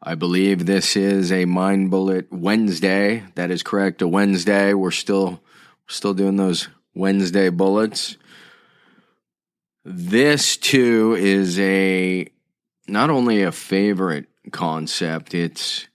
I believe this is a Mind Bullet Wednesday. That is correct. A Wednesday. We're still still doing those Wednesday bullets. This too is a not only a favorite concept, it's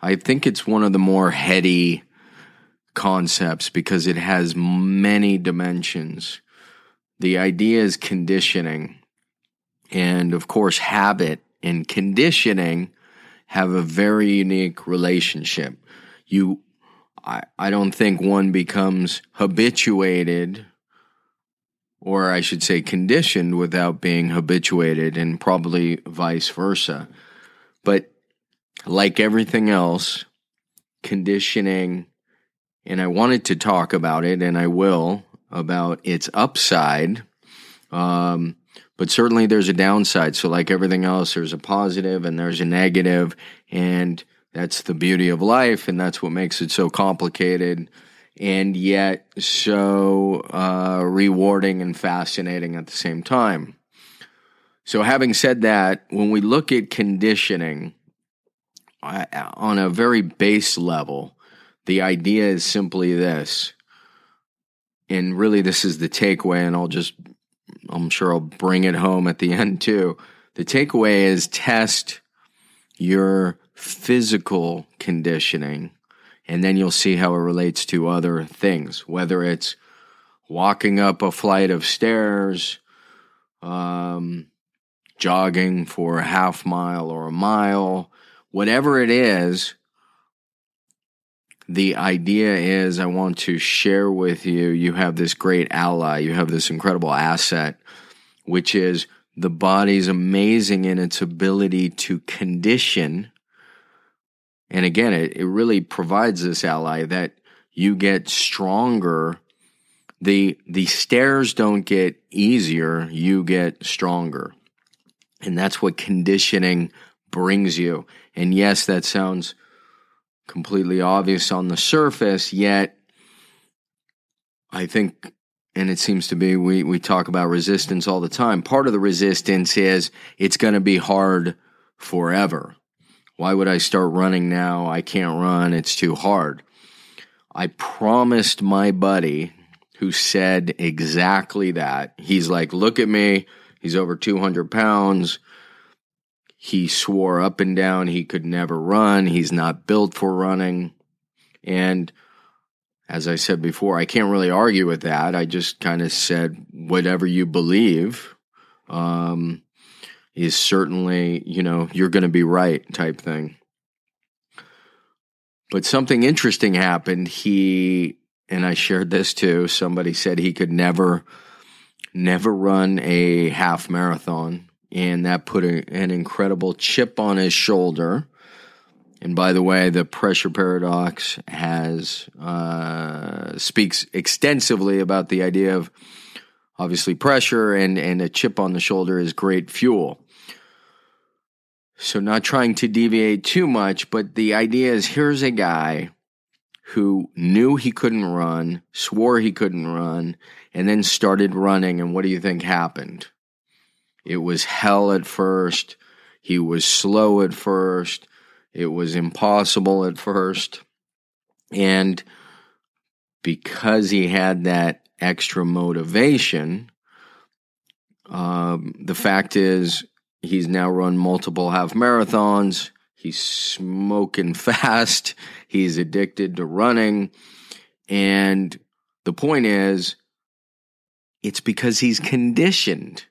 I think it's one of the more heady concepts because it has many dimensions. The idea is conditioning. And of course, habit and conditioning have a very unique relationship. You, I, I don't think one becomes habituated, or I should say conditioned, without being habituated, and probably vice versa. But like everything else, conditioning, and I wanted to talk about it, and I will, about its upside. Um, but certainly there's a downside. So, like everything else, there's a positive and there's a negative, and that's the beauty of life, and that's what makes it so complicated and yet so uh, rewarding and fascinating at the same time. So, having said that, when we look at conditioning on a very base level, the idea is simply this and really this is the takeaway and I'll just I'm sure I'll bring it home at the end too. The takeaway is test your physical conditioning and then you'll see how it relates to other things, whether it's walking up a flight of stairs, um, jogging for a half mile or a mile, whatever it is, the idea is I want to share with you you have this great ally, you have this incredible asset, which is the body's amazing in its ability to condition. And again, it, it really provides this ally that you get stronger. The the stairs don't get easier, you get stronger. And that's what conditioning brings you. And yes, that sounds completely obvious on the surface, yet I think, and it seems to be, we, we talk about resistance all the time. Part of the resistance is it's going to be hard forever. Why would I start running now? I can't run. It's too hard. I promised my buddy who said exactly that. He's like, look at me. He's over 200 pounds. He swore up and down he could never run. He's not built for running. And as I said before, I can't really argue with that. I just kind of said, whatever you believe um, is certainly, you know, you're going to be right type thing. But something interesting happened. He, and I shared this too, somebody said he could never, never run a half marathon and that put a, an incredible chip on his shoulder. And by the way, the pressure paradox has uh, speaks extensively about the idea of obviously pressure and and a chip on the shoulder is great fuel. So not trying to deviate too much, but the idea is here's a guy who knew he couldn't run, swore he couldn't run, and then started running. And what do you think happened? It was hell at first. He was slow at first. It was impossible at first. And because he had that extra motivation, um, the fact is he's now run multiple half marathons. He's smoking fast. He's addicted to running. And the point is, it's because he's conditioned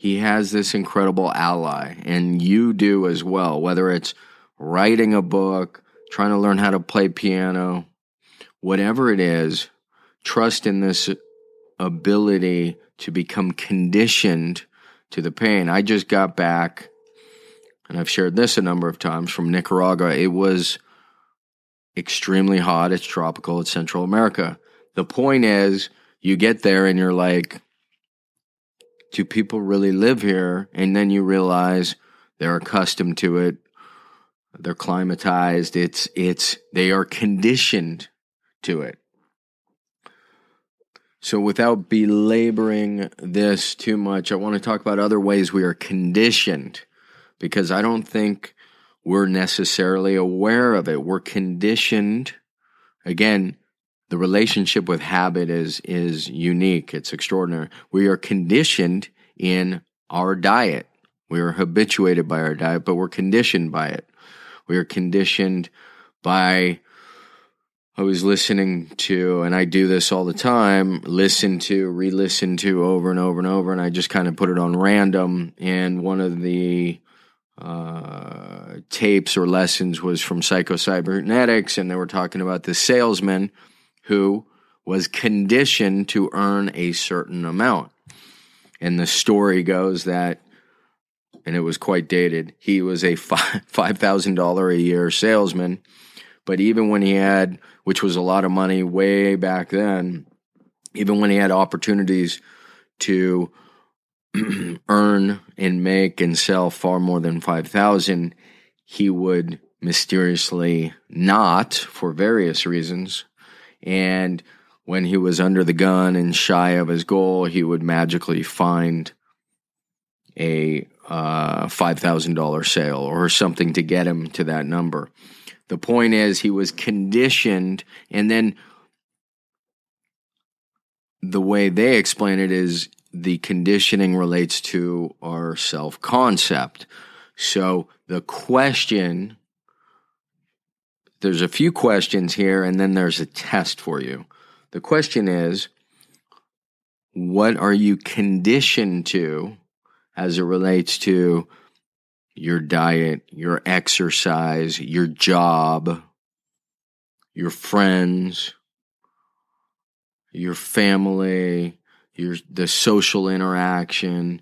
he has this incredible ally, and you do as well, whether it's writing a book, trying to learn how to play piano, whatever it is, trust in this ability to become conditioned to the pain. I just got back, and I've shared this a number of times from Nicaragua. It was extremely hot. It's tropical. It's Central America. The point is, you get there and you're like, do people really live here? And then you realize they're accustomed to it. They're climatized. It's, it's, they are conditioned to it. So, without belaboring this too much, I want to talk about other ways we are conditioned because I don't think we're necessarily aware of it. We're conditioned. Again, the relationship with habit is is unique. It's extraordinary. We are conditioned in our diet. We are habituated by our diet, but we're conditioned by it. We are conditioned by I was listening to, and I do this all the time, listen to, re listen to over and over and over, and I just kind of put it on random. And one of the uh, tapes or lessons was from Psycho-Cybernetics, and they were talking about the salesman who was conditioned to earn a certain amount. And the story goes that, and it was quite dated, he was a $5,000 a year salesman. But even when he had, which was a lot of money way back then, even when he had opportunities to earn and make and sell far more than 5,000, he would mysteriously not for various reasons. And when he was under the gun and shy of his goal, he would magically find a uh, $5,000 sale or something to get him to that number. The point is, he was conditioned, and then the way they explain it is the conditioning relates to our self concept. So the question there's a few questions here, and then there's a test for you. The question is what are you conditioned to as it relates to your diet, your exercise, your job, your friends, your family, your the social interaction,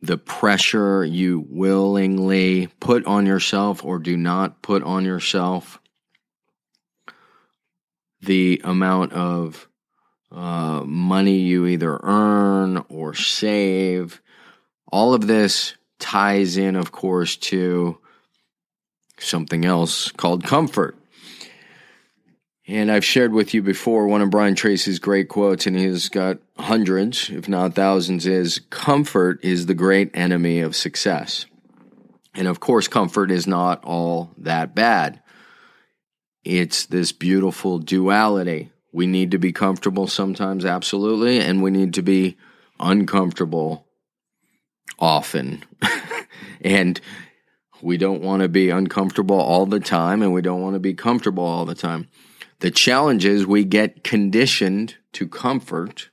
the pressure you willingly put on yourself or do not put on yourself the amount of uh, money you either earn or save. All of this ties in, of course, to something else called comfort. And I've shared with you before one of Brian Tracy's great quotes, and he's got hundreds, if not thousands, is comfort is the great enemy of success. And of course, comfort is not all that bad. It's this beautiful duality. We need to be comfortable sometimes, absolutely, and we need to be uncomfortable often. and we don't want to be uncomfortable all the time, and we don't want to be comfortable all the time. The challenge is we get conditioned to comfort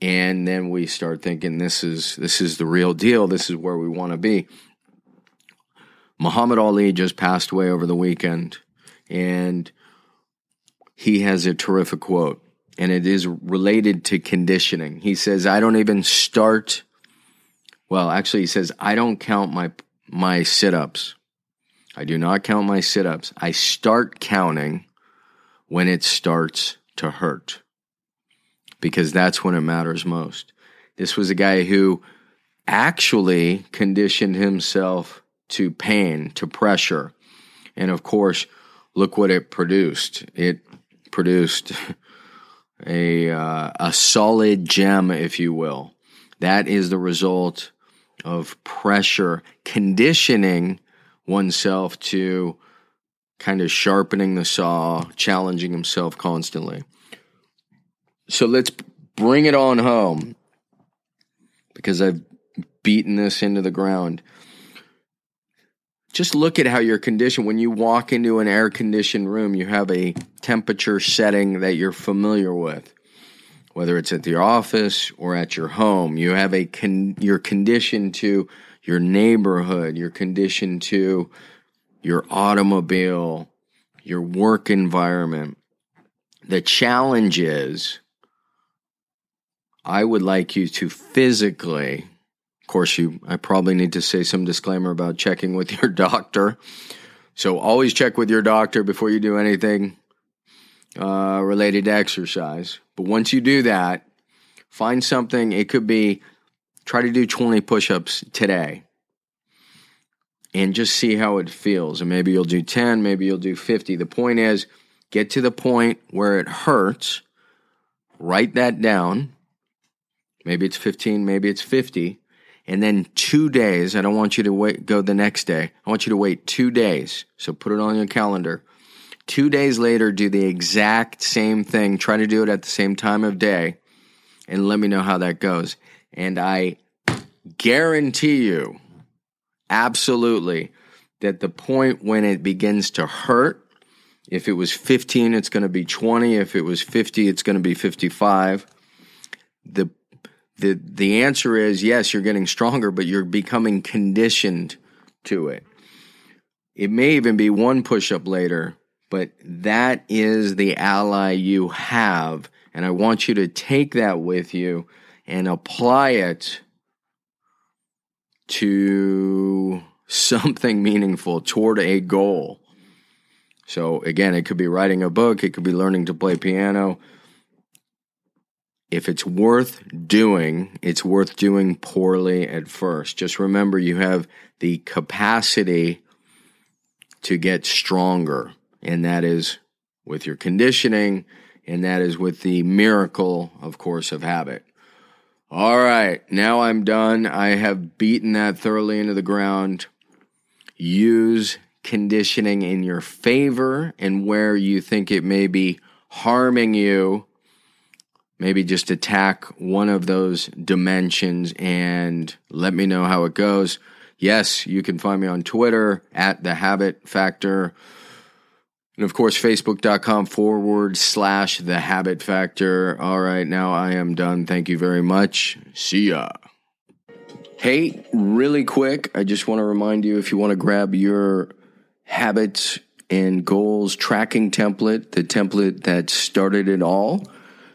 and then we start thinking this is this is the real deal this is where we want to be muhammad ali just passed away over the weekend and he has a terrific quote, and it is related to conditioning. He says, I don't even start. Well, actually, he says, I don't count my, my sit ups. I do not count my sit ups. I start counting when it starts to hurt because that's when it matters most. This was a guy who actually conditioned himself to pain, to pressure. And of course, look what it produced. It produced a uh, a solid gem, if you will. That is the result of pressure conditioning oneself to kind of sharpening the saw, challenging himself constantly. So let's bring it on home because I've beaten this into the ground just look at how you're conditioned. When you walk into an air conditioned room, you have a temperature setting that you're familiar with. Whether it's at the office or at your home, you have a con- you're conditioned to your neighborhood, you're conditioned to your automobile, your work environment. The challenge is I would like you to physically of course, you I probably need to say some disclaimer about checking with your doctor, So always check with your doctor before you do anything uh, related to exercise. But once you do that, find something. It could be try to do 20 push ups today and just see how it feels. And maybe you'll do 10, maybe you'll do 50. The point is, get to the point where it hurts, write that down. Maybe it's 15, maybe it's 50. And then two days, I don't want you to wait, go the next day. I want you to wait two days. So put it on your calendar. Two days later, do the exact same thing. Try to do it at the same time of day and let me know how that goes. And I guarantee you, absolutely, that the point when it begins to hurt, if it was 15, it's going to be 20. If it was 50, it's going to be 55. The the the answer is yes, you're getting stronger, but you're becoming conditioned to it. It may even be one push up later, but that is the ally you have. And I want you to take that with you and apply it to something meaningful toward a goal. So, again, it could be writing a book, it could be learning to play piano. If it's worth doing, it's worth doing poorly at first. Just remember you have the capacity to get stronger, and that is with your conditioning, and that is with the miracle, of course, of habit. All right, now I'm done. I have beaten that thoroughly into the ground. Use conditioning in your favor and where you think it may be harming you. Maybe just attack one of those dimensions and let me know how it goes. Yes, you can find me on Twitter at The Habit Factor. And of course, facebook.com forward slash The Habit Factor. All right, now I am done. Thank you very much. See ya. Hey, really quick, I just want to remind you if you want to grab your habits and goals tracking template, the template that started it all,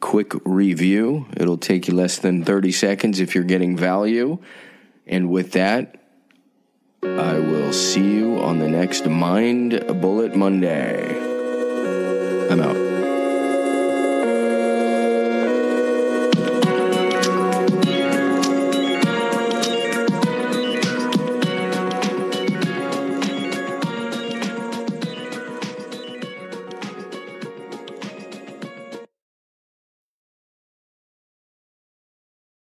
quick review. It'll take you less than 30 seconds if you're getting value. And with that, I will see you on the next Mind Bullet Monday. I'm out.